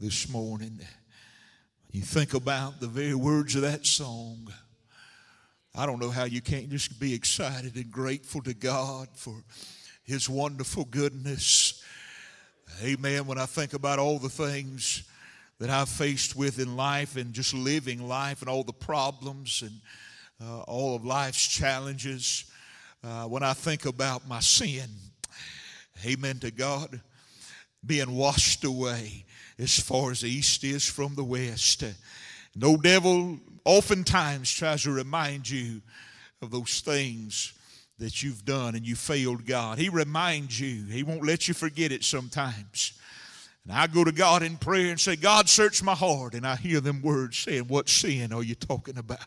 this morning. You think about the very words of that song. I don't know how you can't just be excited and grateful to God for His wonderful goodness. Amen. When I think about all the things that I've faced with in life and just living life and all the problems and uh, all of life's challenges, uh, when I think about my sin, amen to God, being washed away as far as the east is from the west. No devil oftentimes tries to remind you of those things that you've done and you failed God. He reminds you, He won't let you forget it sometimes. And I go to God in prayer and say, God, search my heart. And I hear them words saying, What sin are you talking about?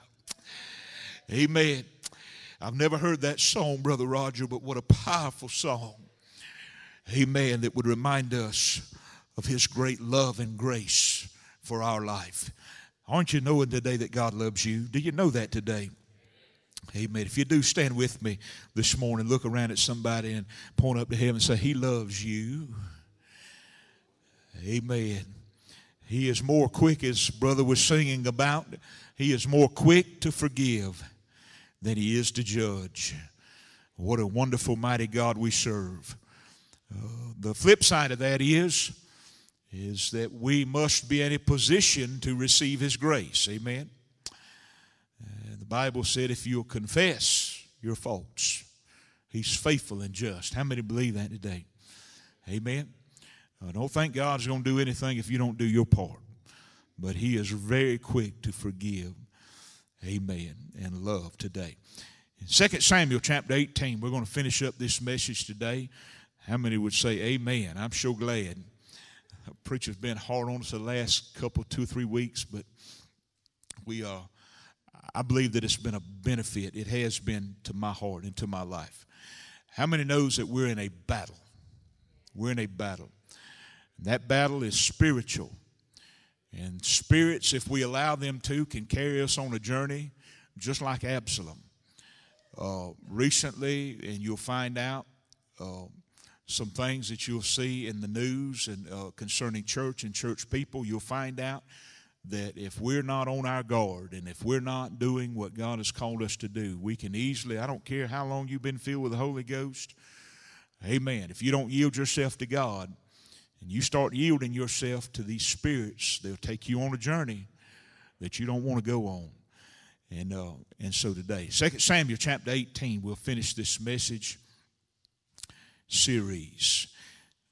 Amen. I've never heard that song, Brother Roger, but what a powerful song. Amen. That would remind us of His great love and grace for our life. Aren't you knowing today that God loves you? Do you know that today? Amen. If you do, stand with me this morning. Look around at somebody and point up to heaven and say, He loves you. Amen. He is more quick, as brother was singing about, he is more quick to forgive than he is to judge. What a wonderful, mighty God we serve. Uh, the flip side of that is, is that we must be in a position to receive his grace. Amen. The Bible said, if you'll confess your faults, he's faithful and just. How many believe that today? Amen. I don't think God's going to do anything if you don't do your part. But He is very quick to forgive. Amen. And love today. In 2 Samuel chapter 18, we're going to finish up this message today. How many would say amen? I'm so glad. Preacher's been hard on us the last couple, two three weeks, but we are. Uh, I believe that it's been a benefit. It has been to my heart and to my life. How many knows that we're in a battle? We're in a battle. That battle is spiritual. And spirits, if we allow them to, can carry us on a journey just like Absalom. Uh, recently, and you'll find out uh, some things that you'll see in the news and uh, concerning church and church people, you'll find out that if we're not on our guard and if we're not doing what God has called us to do, we can easily, I don't care how long you've been filled with the Holy Ghost, amen. If you don't yield yourself to God, and you start yielding yourself to these spirits, they'll take you on a journey that you don't want to go on. And, uh, and so today, 2 Samuel chapter 18, we'll finish this message series.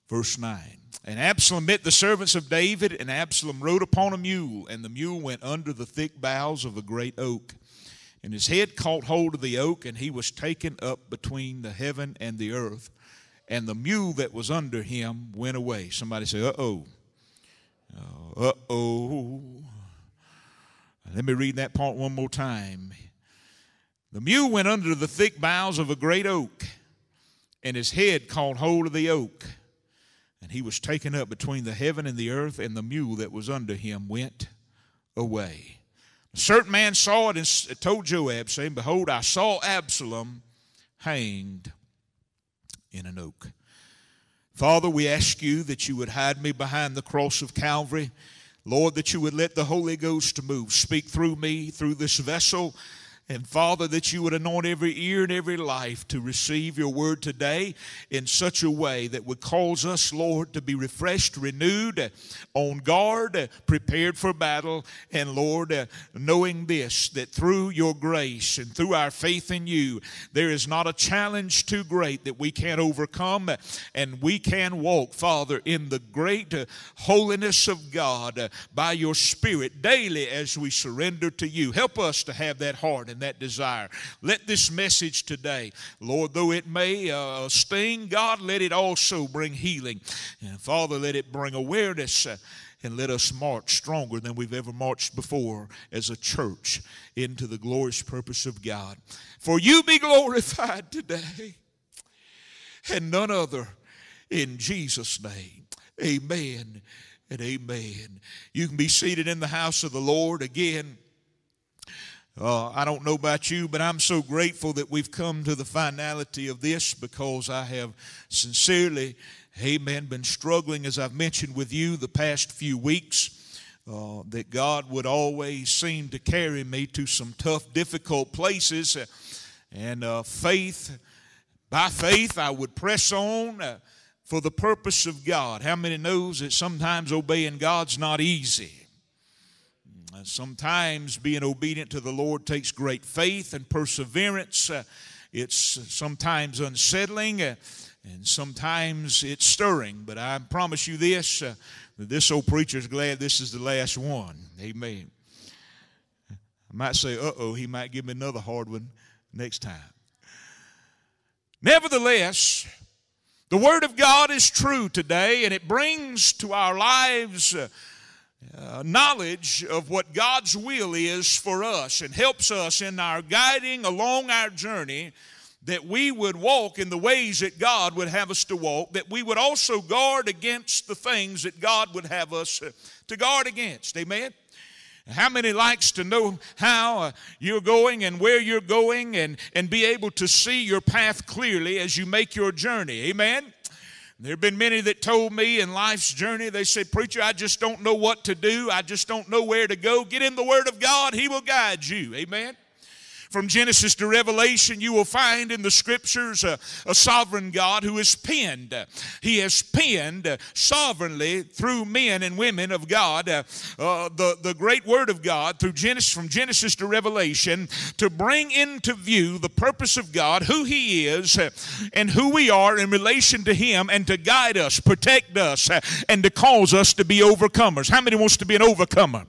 Verse 9. And Absalom met the servants of David, and Absalom rode upon a mule, and the mule went under the thick boughs of a great oak. And his head caught hold of the oak, and he was taken up between the heaven and the earth and the mule that was under him went away. Somebody say, uh oh. Uh oh. Let me read that part one more time. The mule went under the thick boughs of a great oak, and his head caught hold of the oak. And he was taken up between the heaven and the earth, and the mule that was under him went away. A certain man saw it and told Joab, saying, Behold, I saw Absalom hanged in an oak. Father, we ask you that you would hide me behind the cross of Calvary. Lord, that you would let the Holy Ghost move, speak through me, through this vessel and Father, that you would anoint every ear and every life to receive your word today in such a way that would cause us, Lord, to be refreshed, renewed, on guard, prepared for battle. And Lord, knowing this, that through your grace and through our faith in you, there is not a challenge too great that we can't overcome. And we can walk, Father, in the great holiness of God by your Spirit daily as we surrender to you. Help us to have that heart and that desire. Let this message today, Lord, though it may uh, sting, God, let it also bring healing. And Father, let it bring awareness. Uh, and let us march stronger than we've ever marched before as a church into the glorious purpose of God. For you be glorified today and none other in Jesus' name. Amen and amen. You can be seated in the house of the Lord again. Uh, I don't know about you, but I'm so grateful that we've come to the finality of this because I have sincerely amen, been struggling, as I've mentioned with you the past few weeks. Uh, that God would always seem to carry me to some tough, difficult places. And uh, faith, by faith, I would press on uh, for the purpose of God. How many knows that sometimes obeying God's not easy? Uh, sometimes being obedient to the Lord takes great faith and perseverance. Uh, it's sometimes unsettling uh, and sometimes it's stirring. But I promise you this uh, this old preacher's glad this is the last one. Amen. I might say, uh oh, he might give me another hard one next time. Nevertheless, the Word of God is true today, and it brings to our lives. Uh, knowledge of what God's will is for us and helps us in our guiding along our journey that we would walk in the ways that God would have us to walk, that we would also guard against the things that God would have us uh, to guard against. Amen. How many likes to know how uh, you're going and where you're going and, and be able to see your path clearly as you make your journey? Amen. There have been many that told me in life's journey, they said, Preacher, I just don't know what to do. I just don't know where to go. Get in the Word of God, He will guide you. Amen. From Genesis to Revelation, you will find in the scriptures a, a sovereign God who is penned. He has penned sovereignly through men and women of God uh, the, the great word of God through Genesis, from Genesis to Revelation to bring into view the purpose of God, who He is, uh, and who we are in relation to Him, and to guide us, protect us, uh, and to cause us to be overcomers. How many wants to be an overcomer?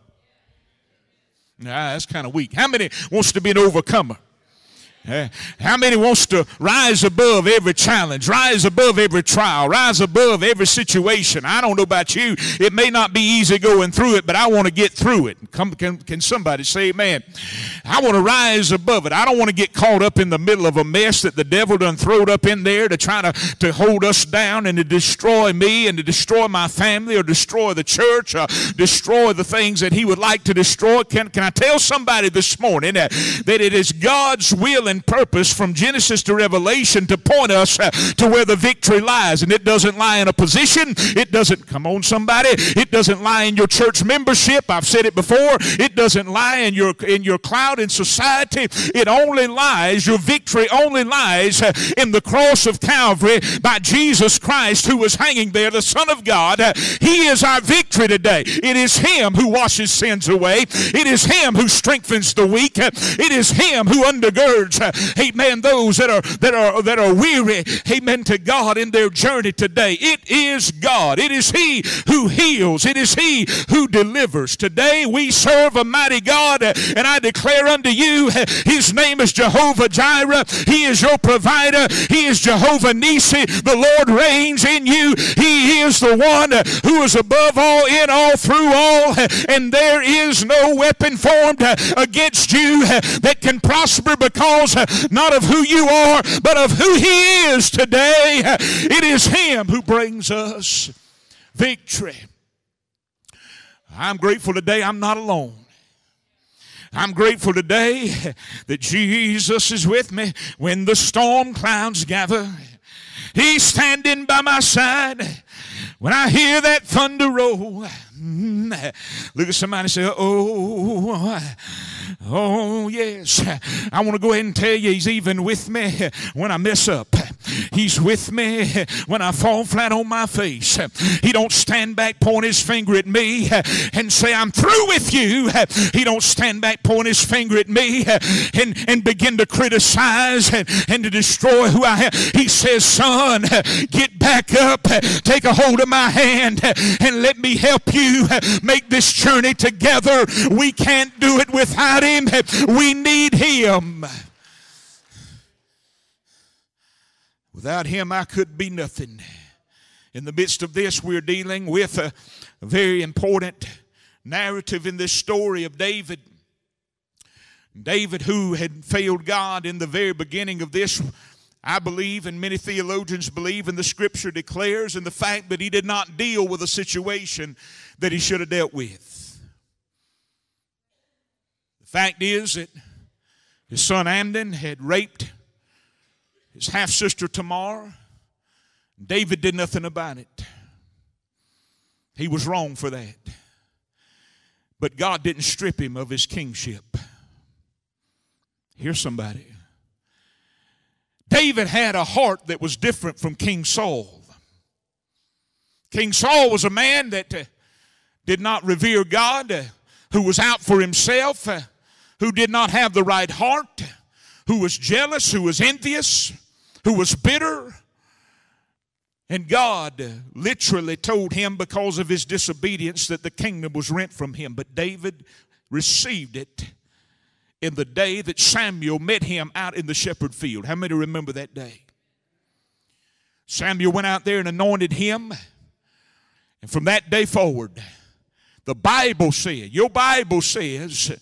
Nah, that's kind of weak. How many wants to be an overcomer? Eh? How many wants to rise above every challenge, rise above every trial, rise above every situation? I don't know about you. It may not be easy going through it, but I want to get through it. Come, can, can somebody say amen? I want to rise above it. I don't want to get caught up in the middle of a mess that the devil done throwed up in there to try to, to hold us down and to destroy me and to destroy my family or destroy the church or destroy the things that he would like to destroy. Can, can I tell somebody this morning that, that it is God's will and purpose from Genesis to Revelation to point us uh, to where the victory lies. And it doesn't lie in a position. It doesn't, come on somebody, it doesn't lie in your church membership. I've said it before. It doesn't lie in your, in your cloud in society. It only lies, your victory only lies uh, in the cross of Calvary by Jesus Christ who was hanging there, the Son of God. Uh, he is our victory today. It is Him who washes sins away. It is Him who strengthens the weak. It is Him who undergirds Uh, amen, those that are that are that are weary, amen, to God in their journey today. It is God. It is He who heals. It is He who delivers. Today we serve a mighty God, and I declare unto you, His name is Jehovah Jireh. He is your provider. He is Jehovah Nissi. The Lord reigns in you. He is the one who is above all, in all, through all, and there is no weapon formed against you that can prosper because not of who you are, but of who He is today. It is Him who brings us victory. I'm grateful today I'm not alone. I'm grateful today that Jesus is with me when the storm clouds gather. He's standing by my side when I hear that thunder roll. Look at somebody say, oh, oh, oh, yes. I want to go ahead and tell you, He's even with me when I mess up. He's with me when I fall flat on my face. He don't stand back, point his finger at me, and say, I'm through with you. He don't stand back, point his finger at me, and, and begin to criticize and, and to destroy who I am. He says, Son, get back up, take a hold of my hand, and let me help you make this journey together. We can't do it without Him. We need Him. Without Him, I could be nothing. In the midst of this, we're dealing with a very important narrative in this story of David. David, who had failed God in the very beginning of this I believe, and many theologians believe, and the scripture declares, and the fact that he did not deal with a situation that he should have dealt with. The fact is that his son Amnon had raped his half sister Tamar. David did nothing about it. He was wrong for that. But God didn't strip him of his kingship. Here's somebody. David had a heart that was different from King Saul. King Saul was a man that uh, did not revere God, uh, who was out for himself, uh, who did not have the right heart, who was jealous, who was envious, who was bitter. And God literally told him because of his disobedience that the kingdom was rent from him. But David received it in the day that Samuel met him out in the shepherd field. How many remember that day? Samuel went out there and anointed him. And from that day forward, the Bible said, your Bible says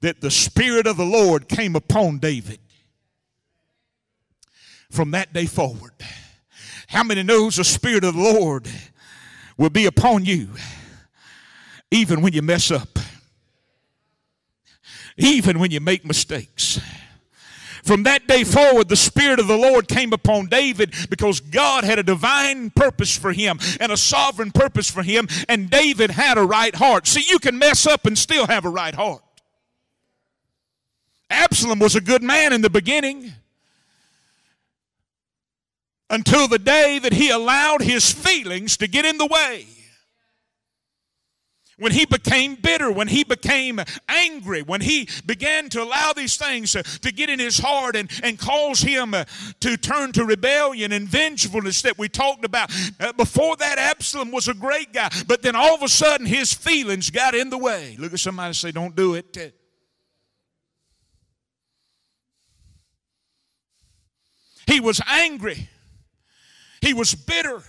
that the Spirit of the Lord came upon David. From that day forward, how many knows the Spirit of the Lord will be upon you even when you mess up? Even when you make mistakes. From that day forward, the Spirit of the Lord came upon David because God had a divine purpose for him and a sovereign purpose for him, and David had a right heart. See, you can mess up and still have a right heart. Absalom was a good man in the beginning until the day that he allowed his feelings to get in the way when he became bitter, when he became angry, when he began to allow these things to get in his heart and, and cause him to turn to rebellion and vengefulness that we talked about. Uh, before that, Absalom was a great guy, but then all of a sudden his feelings got in the way. Look at somebody say, Don't do it. He was angry, he was bitter.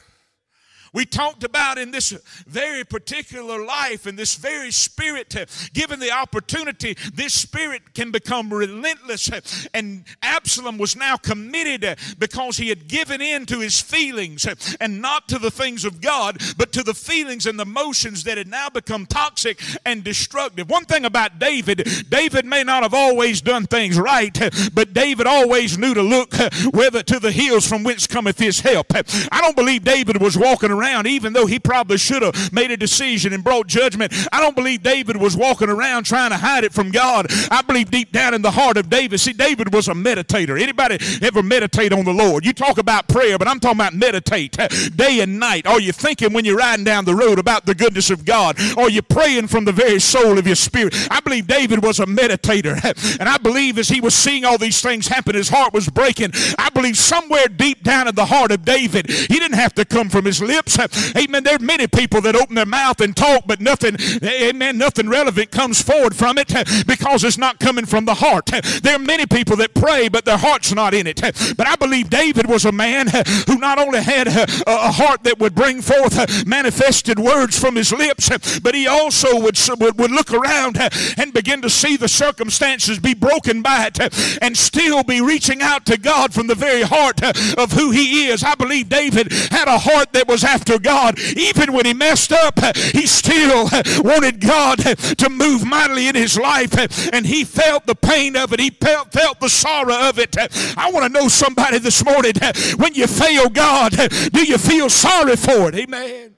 We talked about in this very particular life, in this very spirit, given the opportunity, this spirit can become relentless. And Absalom was now committed because he had given in to his feelings and not to the things of God, but to the feelings and the motions that had now become toxic and destructive. One thing about David, David may not have always done things right, but David always knew to look whether to the hills from whence cometh his help. I don't believe David was walking around around, even though he probably should have made a decision and brought judgment. I don't believe David was walking around trying to hide it from God. I believe deep down in the heart of David. See, David was a meditator. Anybody ever meditate on the Lord? You talk about prayer, but I'm talking about meditate day and night. Are you thinking when you're riding down the road about the goodness of God? Are you praying from the very soul of your spirit? I believe David was a meditator. And I believe as he was seeing all these things happen, his heart was breaking. I believe somewhere deep down in the heart of David, he didn't have to come from his lips Amen. There are many people that open their mouth and talk, but nothing, amen, nothing relevant comes forward from it because it's not coming from the heart. There are many people that pray, but their heart's not in it. But I believe David was a man who not only had a heart that would bring forth manifested words from his lips, but he also would, would look around and begin to see the circumstances be broken by it and still be reaching out to God from the very heart of who he is. I believe David had a heart that was after after God. Even when he messed up, he still wanted God to move mightily in his life. And he felt the pain of it. He felt, felt the sorrow of it. I want to know somebody this morning when you fail God, do you feel sorry for it? Amen.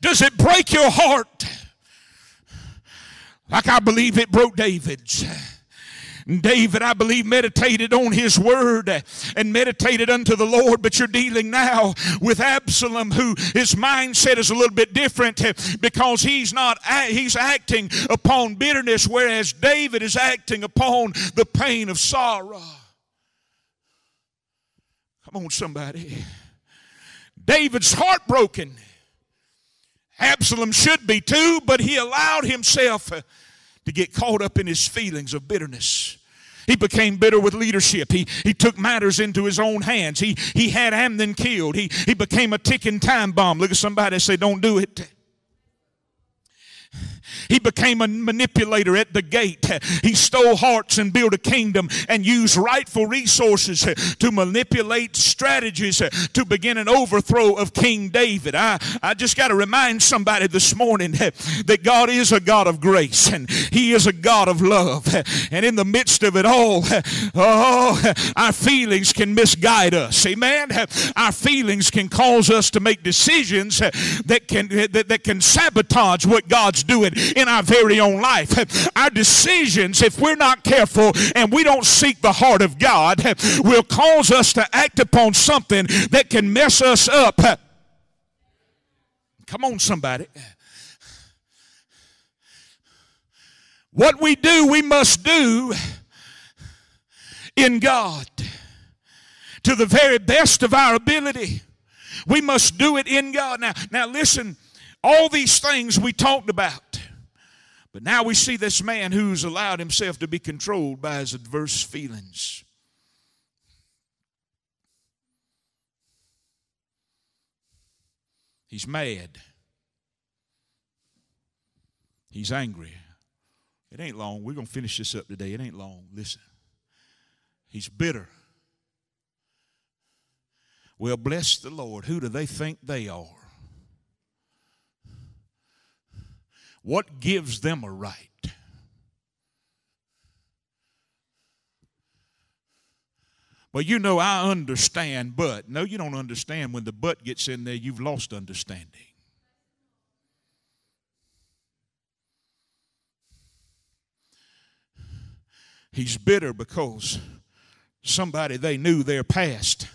Does it break your heart? Like I believe it broke David's. David, I believe, meditated on his word and meditated unto the Lord, but you're dealing now with Absalom, who his mindset is a little bit different because he's not, he's acting upon bitterness, whereas David is acting upon the pain of sorrow. Come on, somebody. David's heartbroken. Absalom should be too, but he allowed himself to get caught up in his feelings of bitterness. He became bitter with leadership. He, he took matters into his own hands. He, he had Amnon killed. He, he became a ticking time bomb. Look at somebody say, Don't do it. He became a manipulator at the gate. He stole hearts and built a kingdom and used rightful resources to manipulate strategies to begin an overthrow of King David. I, I just got to remind somebody this morning that God is a God of grace and He is a God of love. And in the midst of it all, oh, our feelings can misguide us. Amen. Our feelings can cause us to make decisions that can that, that can sabotage what God's doing in our very own life. Our decisions, if we're not careful and we don't seek the heart of God, will cause us to act upon something that can mess us up. Come on, somebody. What we do, we must do in God to the very best of our ability. We must do it in God. Now, now listen, all these things we talked about. But now we see this man who's allowed himself to be controlled by his adverse feelings. He's mad. He's angry. It ain't long. We're going to finish this up today. It ain't long. Listen. He's bitter. Well, bless the Lord. Who do they think they are? What gives them a right? Well, you know, I understand, but no, you don't understand. When the but gets in there, you've lost understanding. He's bitter because somebody they knew their past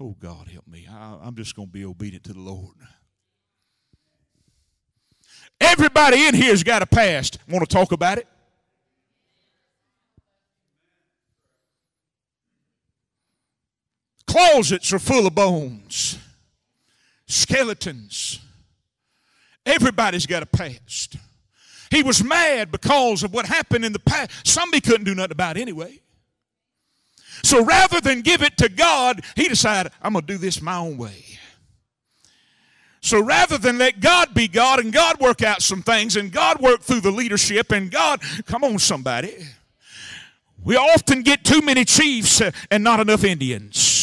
Oh, God, help me. I, am just going to be obedient to the Lord. Everybody in here's got a past. Want to talk about it? Closets are full of bones, skeletons. Everybody's got a past. He was mad because of what happened in the past. Somebody couldn't do nothing about it anyway. So rather than give it to God, he decided, I'm going to do this my own way. So rather than let God be God and God work out some things and God work through the leadership and God, come on, somebody. We often get too many chiefs and not enough Indians.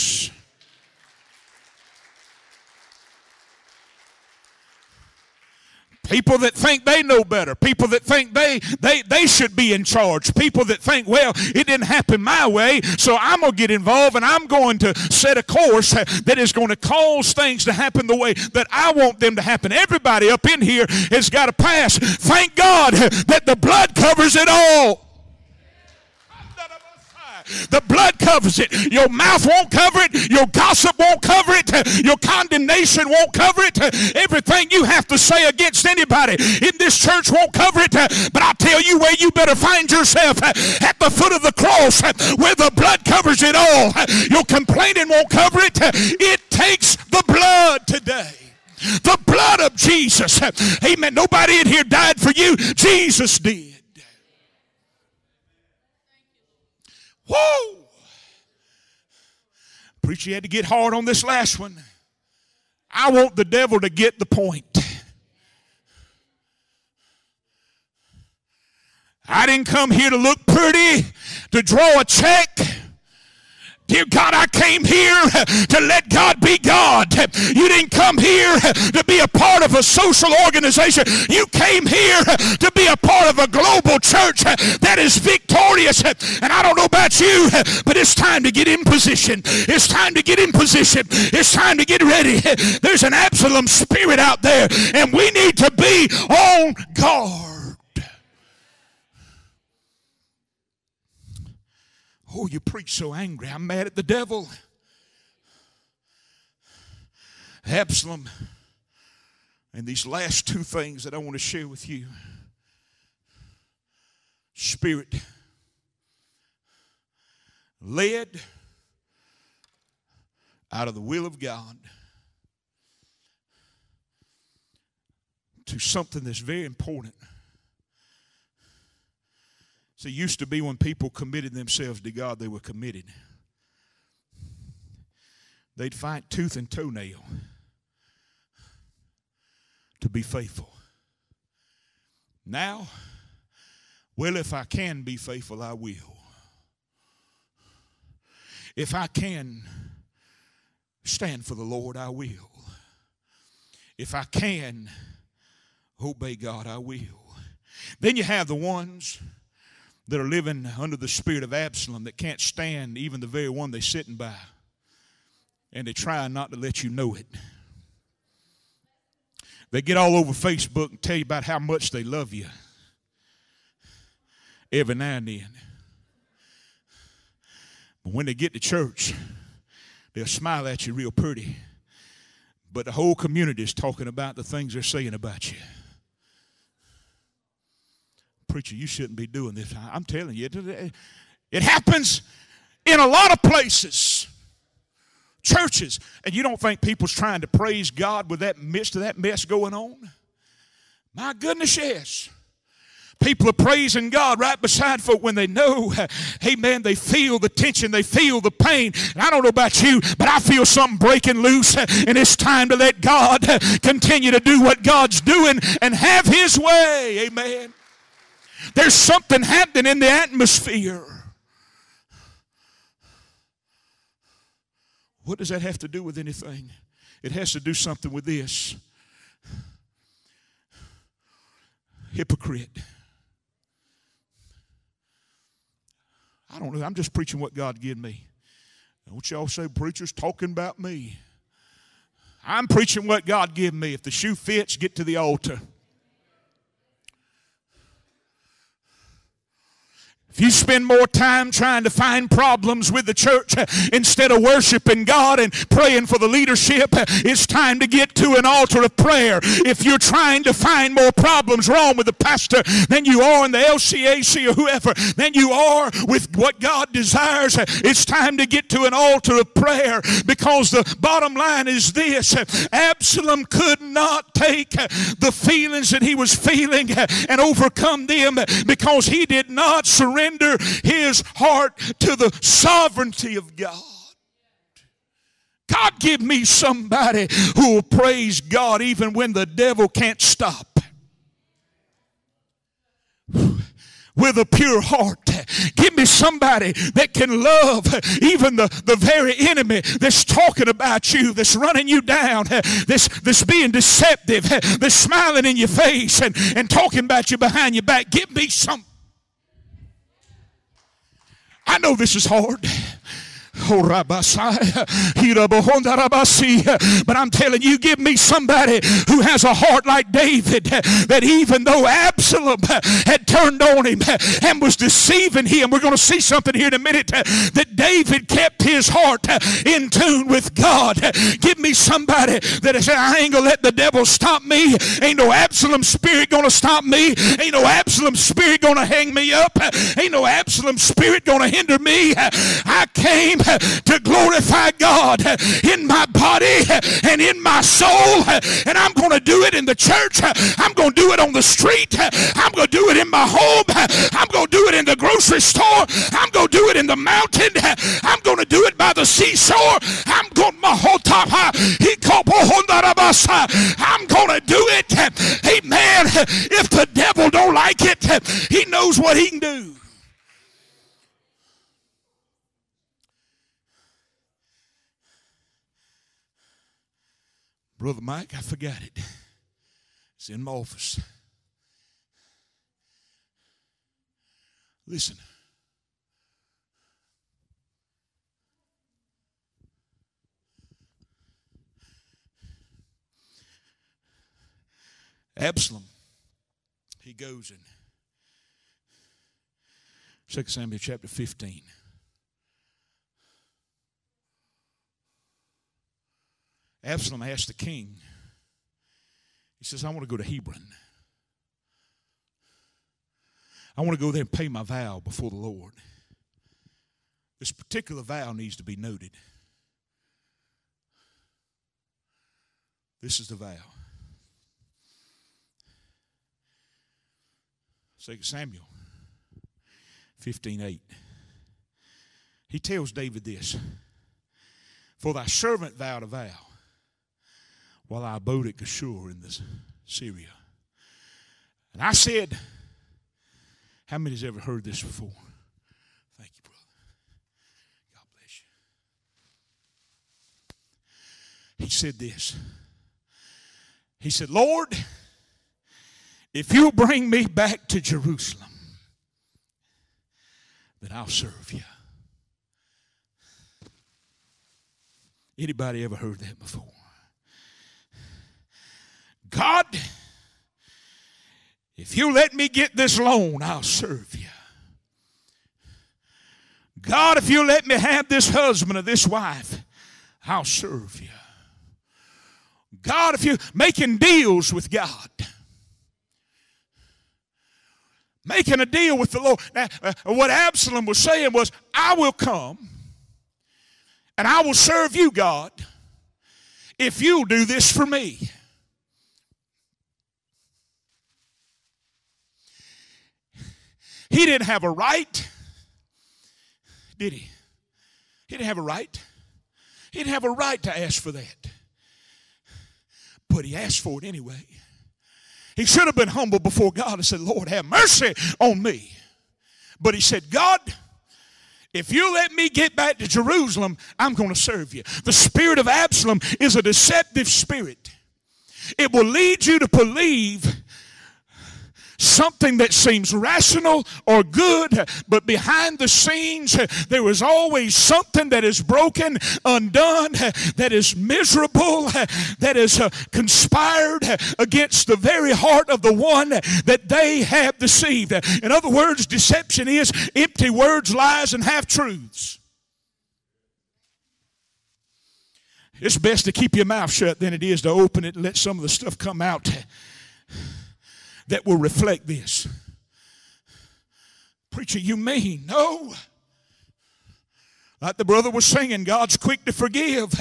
People that think they know better. People that think they, they, they should be in charge. People that think, well, it didn't happen my way, so I'm going to get involved and I'm going to set a course that is going to cause things to happen the way that I want them to happen. Everybody up in here has got to pass. Thank God that the blood covers it all. The blood covers it. Your mouth won't cover it. Your gossip won't cover it. Your condemnation won't cover it. Everything you have to say against anybody in this church won't cover it. But I tell you where you better find yourself at the foot of the cross where the blood covers it all. Your complaining won't cover it. It takes the blood today. The blood of Jesus. Amen. Nobody in here died for you. Jesus did. Whoa! Preacher had to get hard on this last one. I want the devil to get the point. I didn't come here to look pretty, to draw a check. Dear God, I came here to let God be God. You didn't come here to be a part of a social organization. You came here to be a part of a global church that is victorious. And I don't know about you, but it's time to get in position. It's time to get in position. It's time to get ready. There's an Absalom spirit out there, and we need to be on guard. Oh, you preach so angry. I'm mad at the devil. Absalom. And these last two things that I want to share with you spirit led out of the will of God to something that's very important It used to be when people committed themselves to God, they were committed. They'd fight tooth and toenail. to be faithful. Now, well, if I can be faithful, I will. If I can stand for the Lord, I will. If I can obey God, I will. Then you have the ones that are living under the spirit of Absalom that can't stand even the very one they're sitting by. And they try not to let you know it. They get all over Facebook and tell you about how much they love you every now and then. But when they get to church, they'll smile at you real pretty. But the whole community is talking about the things they're saying about you. Preacher, you shouldn't be doing this. I'm telling you, it happens in a lot of places. Churches. And you don't think people's trying to praise God with that midst of that mess going on? My goodness, yes. People are praising God right beside folk when they know, amen, they feel the tension, they feel the pain. And I don't know about you, but I feel something breaking loose, and it's time to let God continue to do what God's doing and have His way. Amen. There's something happening in the atmosphere. What does that have to do with anything? It has to do something with this hypocrite. I don't know. I'm just preaching what God gave me. Don't y'all say preachers talking about me. I'm preaching what God gave me. If the shoe fits, get to the altar. If you spend more time trying to find problems with the church uh, instead of worshiping God and praying for the leadership, uh, it's time to get to an altar of prayer. If you're trying to find more problems wrong with the pastor than you are in the LCAC or whoever, than you are with what God desires, uh, it's time to get to an altar of prayer because the bottom line is this Absalom could not take the feelings that he was feeling and overcome them because he did not surrender surrender his heart to the sovereignty of God. God, give me somebody who will praise God even when the devil can't stop with a pure heart. Give me somebody that can love even the, the very enemy that's talking about you, that's running you down, that's, that's being deceptive, that's smiling in your face and, and talking about you behind your back. Give me some I know this is hard. Oh, but I'm telling you, give me somebody who has a heart like David that even though Absalom had turned on him and was deceiving him, we're going to see something here in a minute that David kept his heart in tune with God. Give me somebody that said, I ain't going to let the devil stop me. Ain't no Absalom spirit going to stop me. Ain't no Absalom spirit going to hang me up. Ain't no Absalom spirit going to hinder me. I came to glorify God in my body and in my soul. And I'm going to do it in the church. I'm going to do it on the street. I'm going to do it in my home. I'm going to do it in the grocery store. I'm going to do it in the mountain. I'm going to do it by the seashore. I'm going my whole top. I'm going to do it. Amen. If the devil don't like it, he knows what he can do. Brother Mike, I forgot it. It's in my office. Listen. Absalom, he goes in 2 Samuel chapter 15. Absalom asked the king, he says, I want to go to Hebron. I want to go there and pay my vow before the Lord. This particular vow needs to be noted. This is the vow. 2 Samuel 15 8. He tells David this For thy servant vowed a vow while I abode at Geshur in the Syria. And I said, How many has ever heard this before? Thank you, brother. God bless you. He said this. He said, Lord, if you'll bring me back to Jerusalem, then I'll serve you. Anybody ever heard that before? God, if you let me get this loan, I'll serve you. God, if you let me have this husband or this wife, I'll serve you. God, if you're making deals with God, making a deal with the Lord. Now, uh, what Absalom was saying was, I will come and I will serve you, God, if you'll do this for me. He didn't have a right, did he? He didn't have a right. He didn't have a right to ask for that. But he asked for it anyway. He should have been humble before God and said, Lord, have mercy on me. But he said, God, if you let me get back to Jerusalem, I'm going to serve you. The spirit of Absalom is a deceptive spirit. It will lead you to believe something that seems rational or good, but behind the scenes, there is always something that is broken, undone, that is miserable, that is uh, conspired against the very heart of the one that they have deceived. In other words, deception is empty words, lies, and half truths. It's best to keep your mouth shut than it is to open it and let some of the stuff come out that will reflect this. Preacher, you mean? No. Like the brother was singing, God's quick to forgive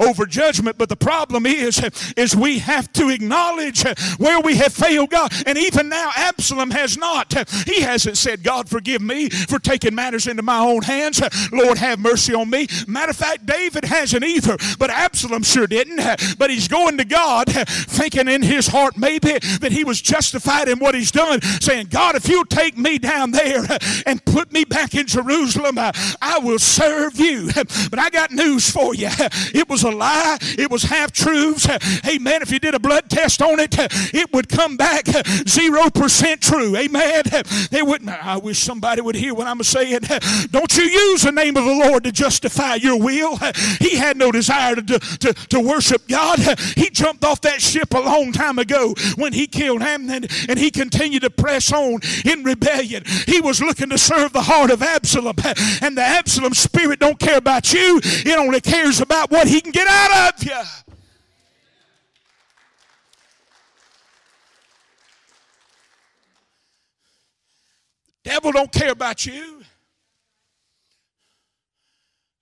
over judgment. But the problem is, is we have to acknowledge where we have failed God. And even now, Absalom has not. He hasn't said, God, forgive me for taking matters into my own hands. Lord, have mercy on me. Matter of fact, David hasn't either, but Absalom sure didn't. But he's going to God, thinking in his heart maybe that he was justified in what he's done, saying, God, if you'll take me down there and put me back in Jerusalem, I will serve you. But I got news for you. It was a a lie. It was half truths. Amen. If you did a blood test on it, it would come back 0% true. Amen. They wouldn't. I wish somebody would hear what I'm saying. Don't you use the name of the Lord to justify your will. He had no desire to, to, to worship God. He jumped off that ship a long time ago when he killed Amnon and he continued to press on in rebellion. He was looking to serve the heart of Absalom. And the Absalom spirit don't care about you. It only cares about what he can get get out of you. The devil don't care about you.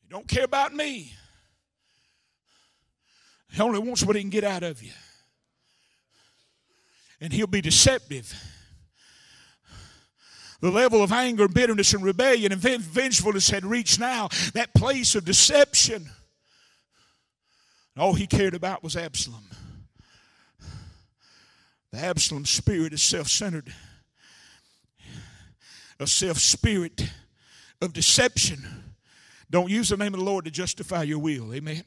He don't care about me. He only wants what he can get out of you. And he'll be deceptive. The level of anger, bitterness, and rebellion and vengefulness had reached now that place of deception all he cared about was Absalom. The Absalom spirit is self centered, a self spirit of deception. Don't use the name of the Lord to justify your will. Amen.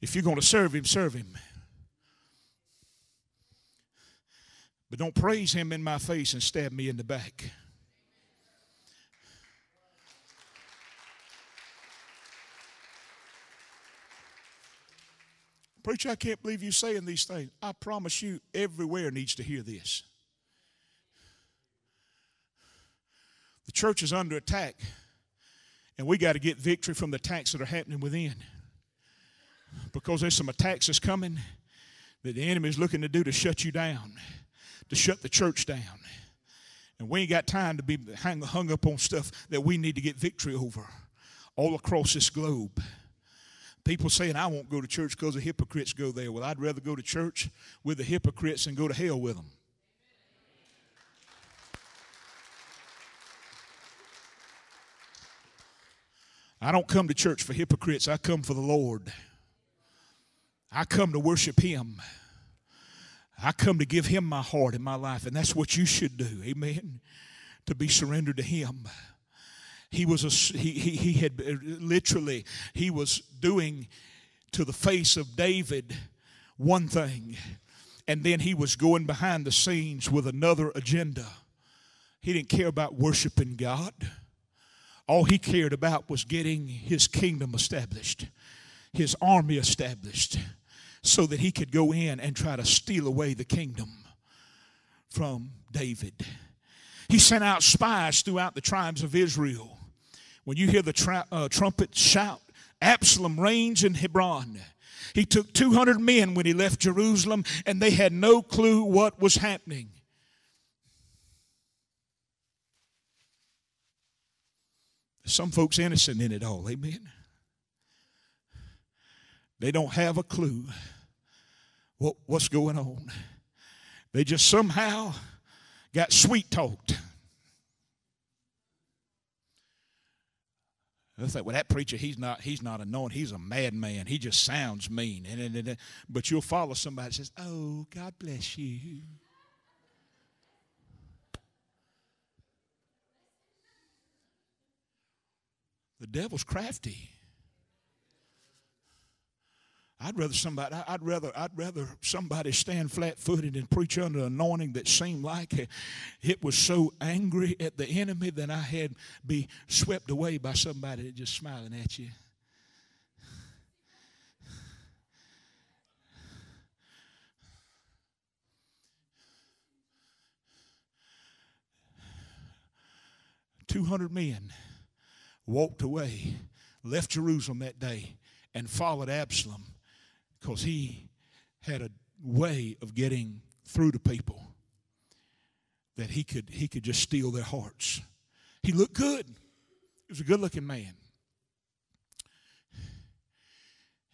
If you're going to serve Him, serve Him. But don't praise Him in my face and stab me in the back. Preacher, I can't believe you saying these things. I promise you, everywhere needs to hear this. The church is under attack, and we got to get victory from the attacks that are happening within. Because there's some attacks that's coming that the enemy is looking to do to shut you down, to shut the church down. And we ain't got time to be hung, up on stuff that we need to get victory over all across this globe. People saying, I won't go to church because the hypocrites go there. Well, I'd rather go to church with the hypocrites than go to hell with them. I don't come to church for hypocrites, I come for the Lord. I come to worship Him. I come to give Him my heart and my life, and that's what you should do. Amen. To be surrendered to Him. He was a, he, he, he had uh, literally he was doing to the face of David one thing, and then he was going behind the scenes with another agenda. He didn't care about worshiping God. All he cared about was getting his kingdom established, his army established, so that he could go in and try to steal away the kingdom from David. He sent out spies throughout the tribes of Israel. When you hear the tra- uh, trumpet shout, Absalom reigns in Hebron. He took 200 men when he left Jerusalem, and they had no clue what was happening. Some folks innocent in it all. Amen. They don't have a clue what, what's going on. They just somehow got sweet talked. I think, well, that preacher, he's not, he's not anointed. He's a madman. He just sounds mean. And, but you'll follow somebody that says, oh, God bless you. The devil's crafty. I'd rather somebody I'd rather I'd rather somebody stand flat-footed and preach under anointing that seemed like it was so angry at the enemy than I had be swept away by somebody that just smiling at you. Two hundred men walked away, left Jerusalem that day, and followed Absalom because he had a way of getting through to people that he could he could just steal their hearts. He looked good. He was a good looking man.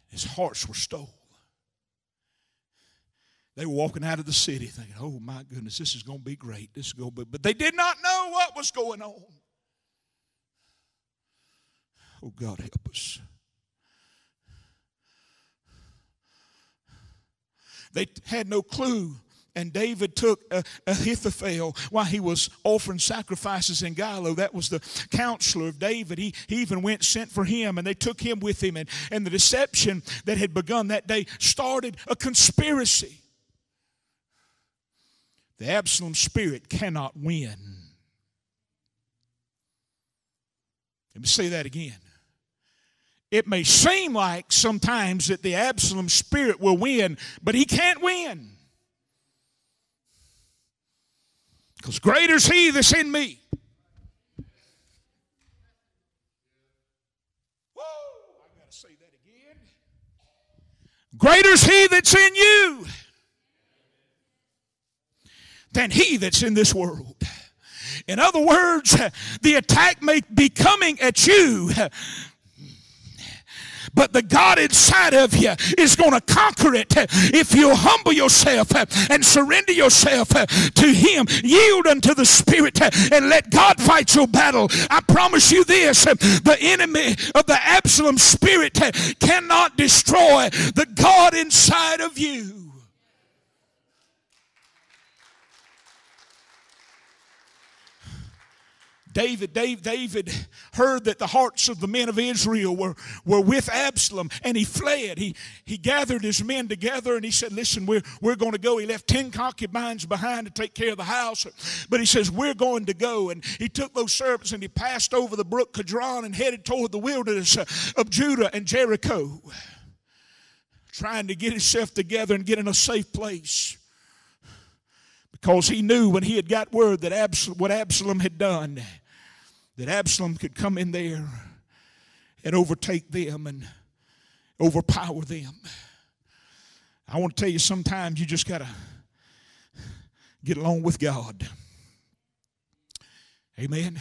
His hearts were stole. They were walking out of the city thinking, oh my goodness, this is going to be great. This is going to be, but they did not know what was going on. Oh, God, help us. They had no clue. And David took Ahithophel while he was offering sacrifices in Giloh. That was the counselor of David. He, he even went, sent for him, and they took him with him. And, and the deception that had begun that day started a conspiracy. The Absalom spirit cannot win. Let me say that again. It may seem like sometimes that the Absalom spirit will win, but he can't win. Because greater is he that's in me. Whoa, I gotta say that again. Greater is he that's in you than he that's in this world. In other words, the attack may be coming at you, but the God inside of you is going to conquer it if you humble yourself and surrender yourself to Him. Yield unto the Spirit and let God fight your battle. I promise you this the enemy of the Absalom spirit cannot destroy the God inside of you. David, David, heard that the hearts of the men of Israel were, were with Absalom and he fled. He, he gathered his men together and he said, Listen, we're, we're going to go. He left 10 concubines behind to take care of the house. But he says, We're going to go. And he took those servants and he passed over the brook Kidron and headed toward the wilderness uh, of Judah and Jericho, trying to get himself together and get in a safe place because he knew when he had got word that Absalom, what Absalom had done that Absalom could come in there and overtake them and overpower them. I want to tell you sometimes you just got to get along with God. Amen.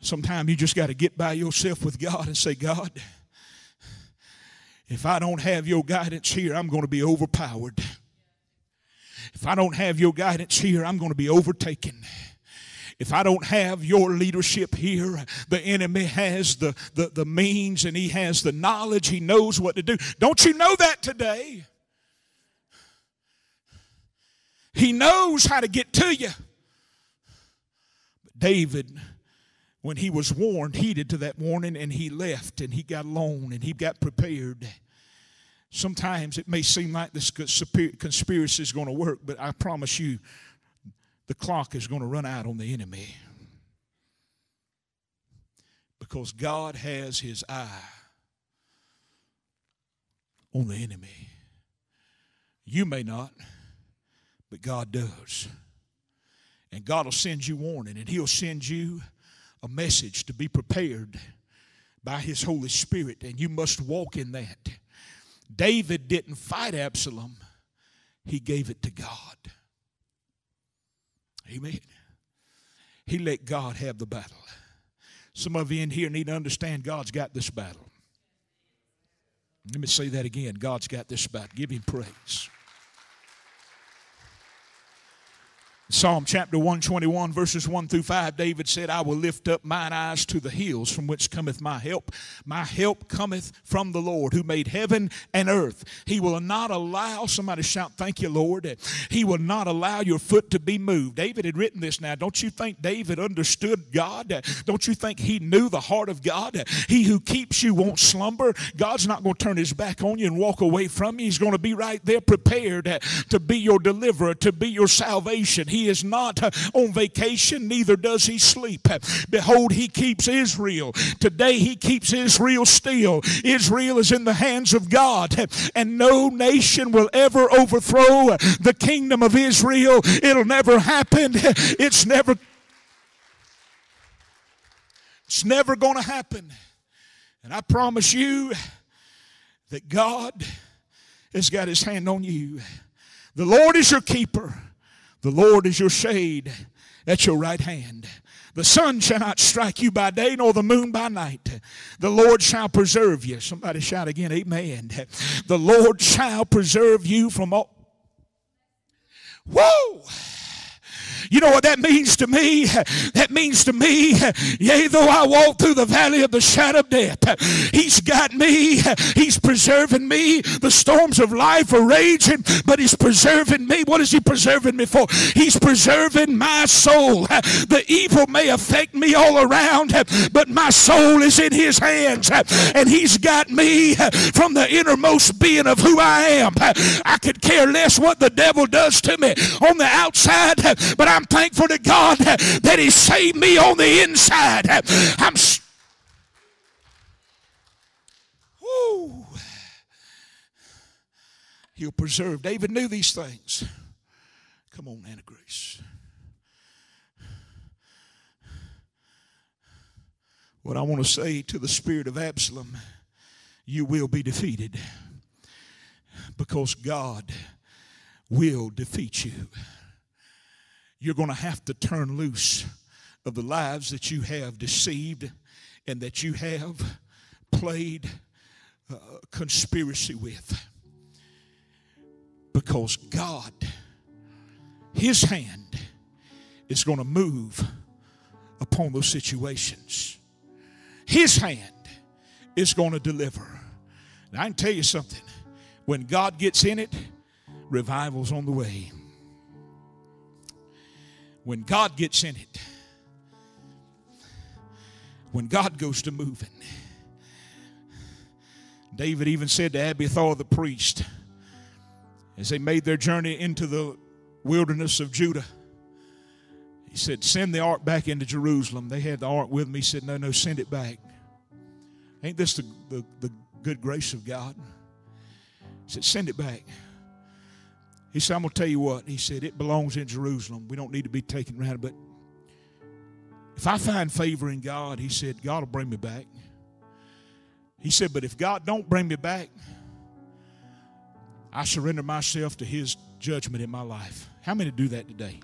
Sometimes you just got to get by yourself with God and say, God, if I don't have your guidance here, I'm going to be overpowered. If I don't have your guidance here, I'm going to be overtaken. If I don't have your leadership here, the enemy has the, the, the means and he has the knowledge. He knows what to do. Don't you know that today? He knows how to get to you. But David, when he was warned, heeded to that warning and he left and he got alone and he got prepared. Sometimes it may seem like this conspiracy is going to work, but I promise you the clock is going to run out on the enemy. Because God has his eye on the enemy. You may not but God does. And God will send you warning, and He'll send you a message to be prepared by His Holy Spirit, and you must walk in that. David didn't fight Absalom, he gave it to God. Amen. He let God have the battle. Some of you in here need to understand God's got this battle. Let me say that again God's got this battle. Give Him praise. Psalm chapter 121, verses 1 through 5, David said, I will lift up mine eyes to the hills from which cometh my help. My help cometh from the Lord who made heaven and earth. He will not allow, somebody shout, Thank you, Lord. He will not allow your foot to be moved. David had written this now. Don't you think David understood God? Don't you think he knew the heart of God? He who keeps you won't slumber. God's not going to turn his back on you and walk away from you. He's going to be right there prepared to be your deliverer, to be your salvation. He he is not uh, on vacation, neither does he sleep. Behold, he keeps Israel. Today he keeps Israel still. Israel is in the hands of God, and no nation will ever overthrow the kingdom of Israel. It'll never happen. It's never it's never going to happen. And I promise you that God has got his hand on you. The Lord is your keeper. The Lord is your shade at your right hand. The sun shall not strike you by day, nor the moon by night. The Lord shall preserve you. Somebody shout again, Amen. The Lord shall preserve you from all. Whoa! You know what that means to me? That means to me, yea, though I walk through the valley of the shadow of death, He's got me. He's preserving me. The storms of life are raging, but He's preserving me. What is He preserving me for? He's preserving my soul. The evil may affect me all around, but my soul is in His hands, and He's got me from the innermost being of who I am. I could care less what the devil does to me on the outside, but I'm thankful to God that He saved me on the inside. I'm. Woo. He'll preserve. David knew these things. Come on, Anna Grace. What I want to say to the spirit of Absalom, you will be defeated because God will defeat you you're going to have to turn loose of the lives that you have deceived and that you have played uh, conspiracy with. Because God, His hand, is going to move upon those situations. His hand is going to deliver. Now, I can tell you something. When God gets in it, revival's on the way when God gets in it, when God goes to moving. David even said to Abiathar the priest, as they made their journey into the wilderness of Judah, he said, Send the ark back into Jerusalem. They had the ark with me. He said, No, no, send it back. Ain't this the, the, the good grace of God? He said, Send it back. He said, I'm going to tell you what. He said, it belongs in Jerusalem. We don't need to be taken around. But if I find favor in God, he said, God will bring me back. He said, but if God don't bring me back, I surrender myself to his judgment in my life. How many do that today?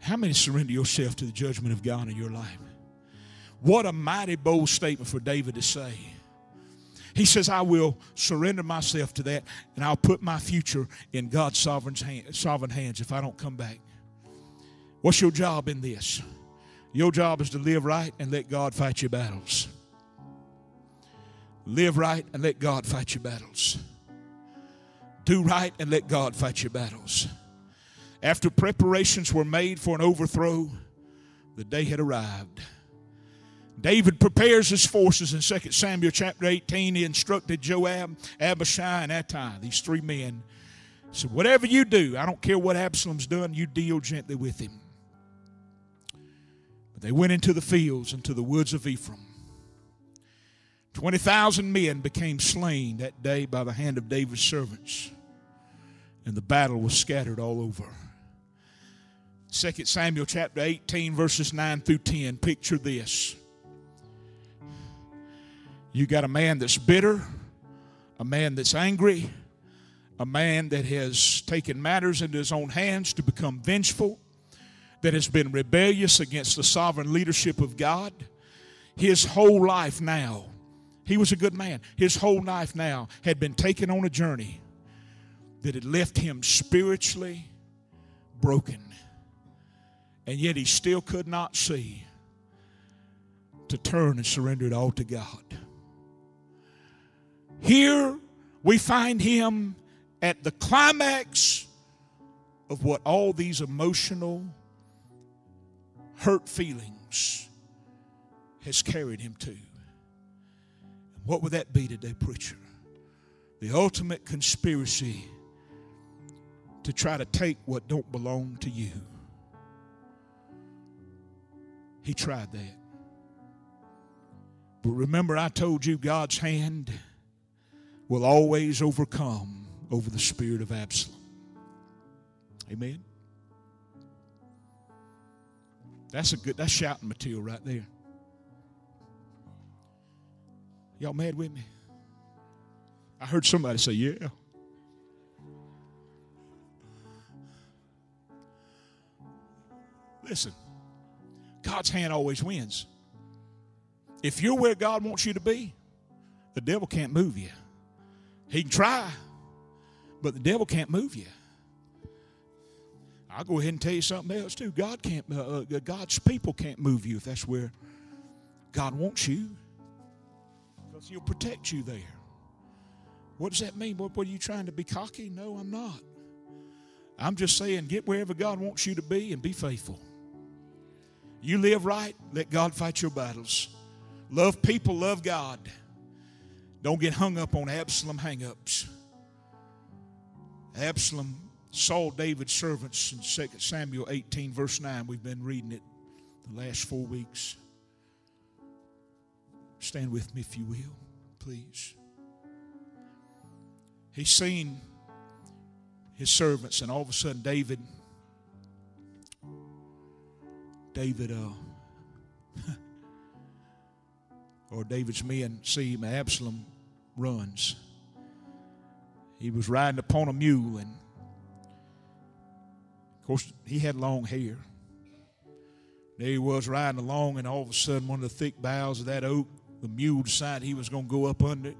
How many surrender yourself to the judgment of God in your life? What a mighty bold statement for David to say. He says, I will surrender myself to that and I'll put my future in God's sovereign, hand, sovereign hands if I don't come back. What's your job in this? Your job is to live right and let God fight your battles. Live right and let God fight your battles. Do right and let God fight your battles. After preparations were made for an overthrow, the day had arrived. David prepares his forces in 2 Samuel chapter 18. He instructed Joab, Abishai, and Ittai, these three men. So, whatever you do, I don't care what Absalom's done, you deal gently with him. But they went into the fields, into the woods of Ephraim. 20,000 men became slain that day by the hand of David's servants, and the battle was scattered all over. 2 Samuel chapter 18, verses 9 through 10. Picture this. You got a man that's bitter, a man that's angry, a man that has taken matters into his own hands to become vengeful, that has been rebellious against the sovereign leadership of God. His whole life now, he was a good man. His whole life now had been taken on a journey that had left him spiritually broken. And yet he still could not see to turn and surrender it all to God. Here we find him at the climax of what all these emotional hurt feelings has carried him to. What would that be today, preacher? The ultimate conspiracy to try to take what don't belong to you. He tried that. But remember, I told you God's hand will always overcome over the spirit of Absalom. Amen. That's a good that's shouting material right there. Y'all mad with me? I heard somebody say, yeah. Listen, God's hand always wins. If you're where God wants you to be, the devil can't move you. He can try, but the devil can't move you. I'll go ahead and tell you something else too. God can't. Uh, uh, God's people can't move you if that's where God wants you, because He'll protect you there. What does that mean? What, what are you trying to be cocky? No, I'm not. I'm just saying, get wherever God wants you to be and be faithful. You live right, let God fight your battles. Love people, love God. Don't get hung up on Absalom hangups. Absalom saw David's servants in 2 Samuel 18, verse 9. We've been reading it the last four weeks. Stand with me if you will, please. He's seen his servants, and all of a sudden, David, David, uh, or David's men see him, Absalom runs. He was riding upon a mule, and of course, he had long hair. There he was riding along, and all of a sudden, one of the thick boughs of that oak, the mule decided he was going to go up under it.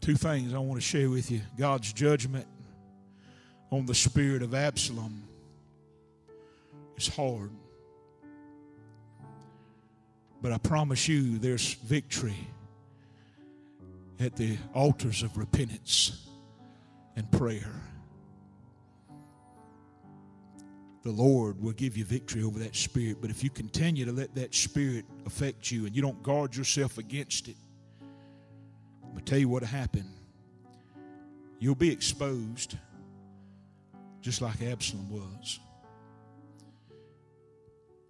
Two things I want to share with you God's judgment on the spirit of Absalom is hard. But I promise you, there's victory at the altars of repentance and prayer. The Lord will give you victory over that spirit. But if you continue to let that spirit affect you and you don't guard yourself against it, I'm going to tell you what will happen. You'll be exposed just like Absalom was.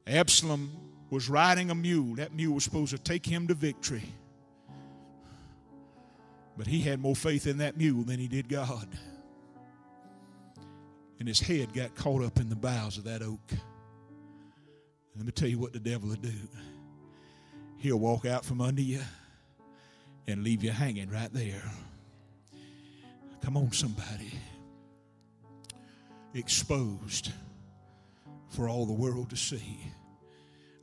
Absalom was riding a mule. That mule was supposed to take him to victory. But he had more faith in that mule than he did God. And his head got caught up in the boughs of that oak. Let me tell you what the devil will do. He'll walk out from under you and leave you hanging right there. Come on, somebody. Exposed for all the world to see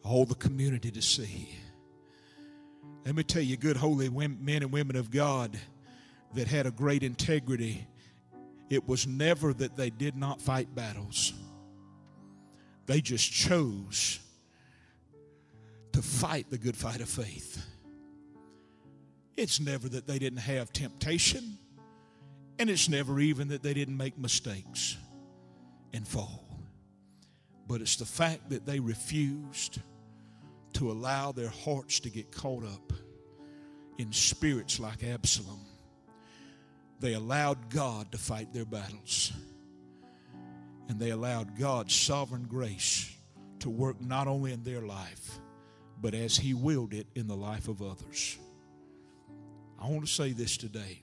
all the community to see. Let me tell you, good, holy men and women of God that had a great integrity It was never that they did not fight battles, they just chose to fight the good fight of faith. It's never that they didn't have temptation, and it's never even that they didn't make mistakes and fall. But it's the fact that they refused to allow their hearts to get caught up in spirits like Absalom. They allowed God to fight their battles. And they allowed God's sovereign grace to work not only in their life, but as He willed it in the life of others. I want to say this today.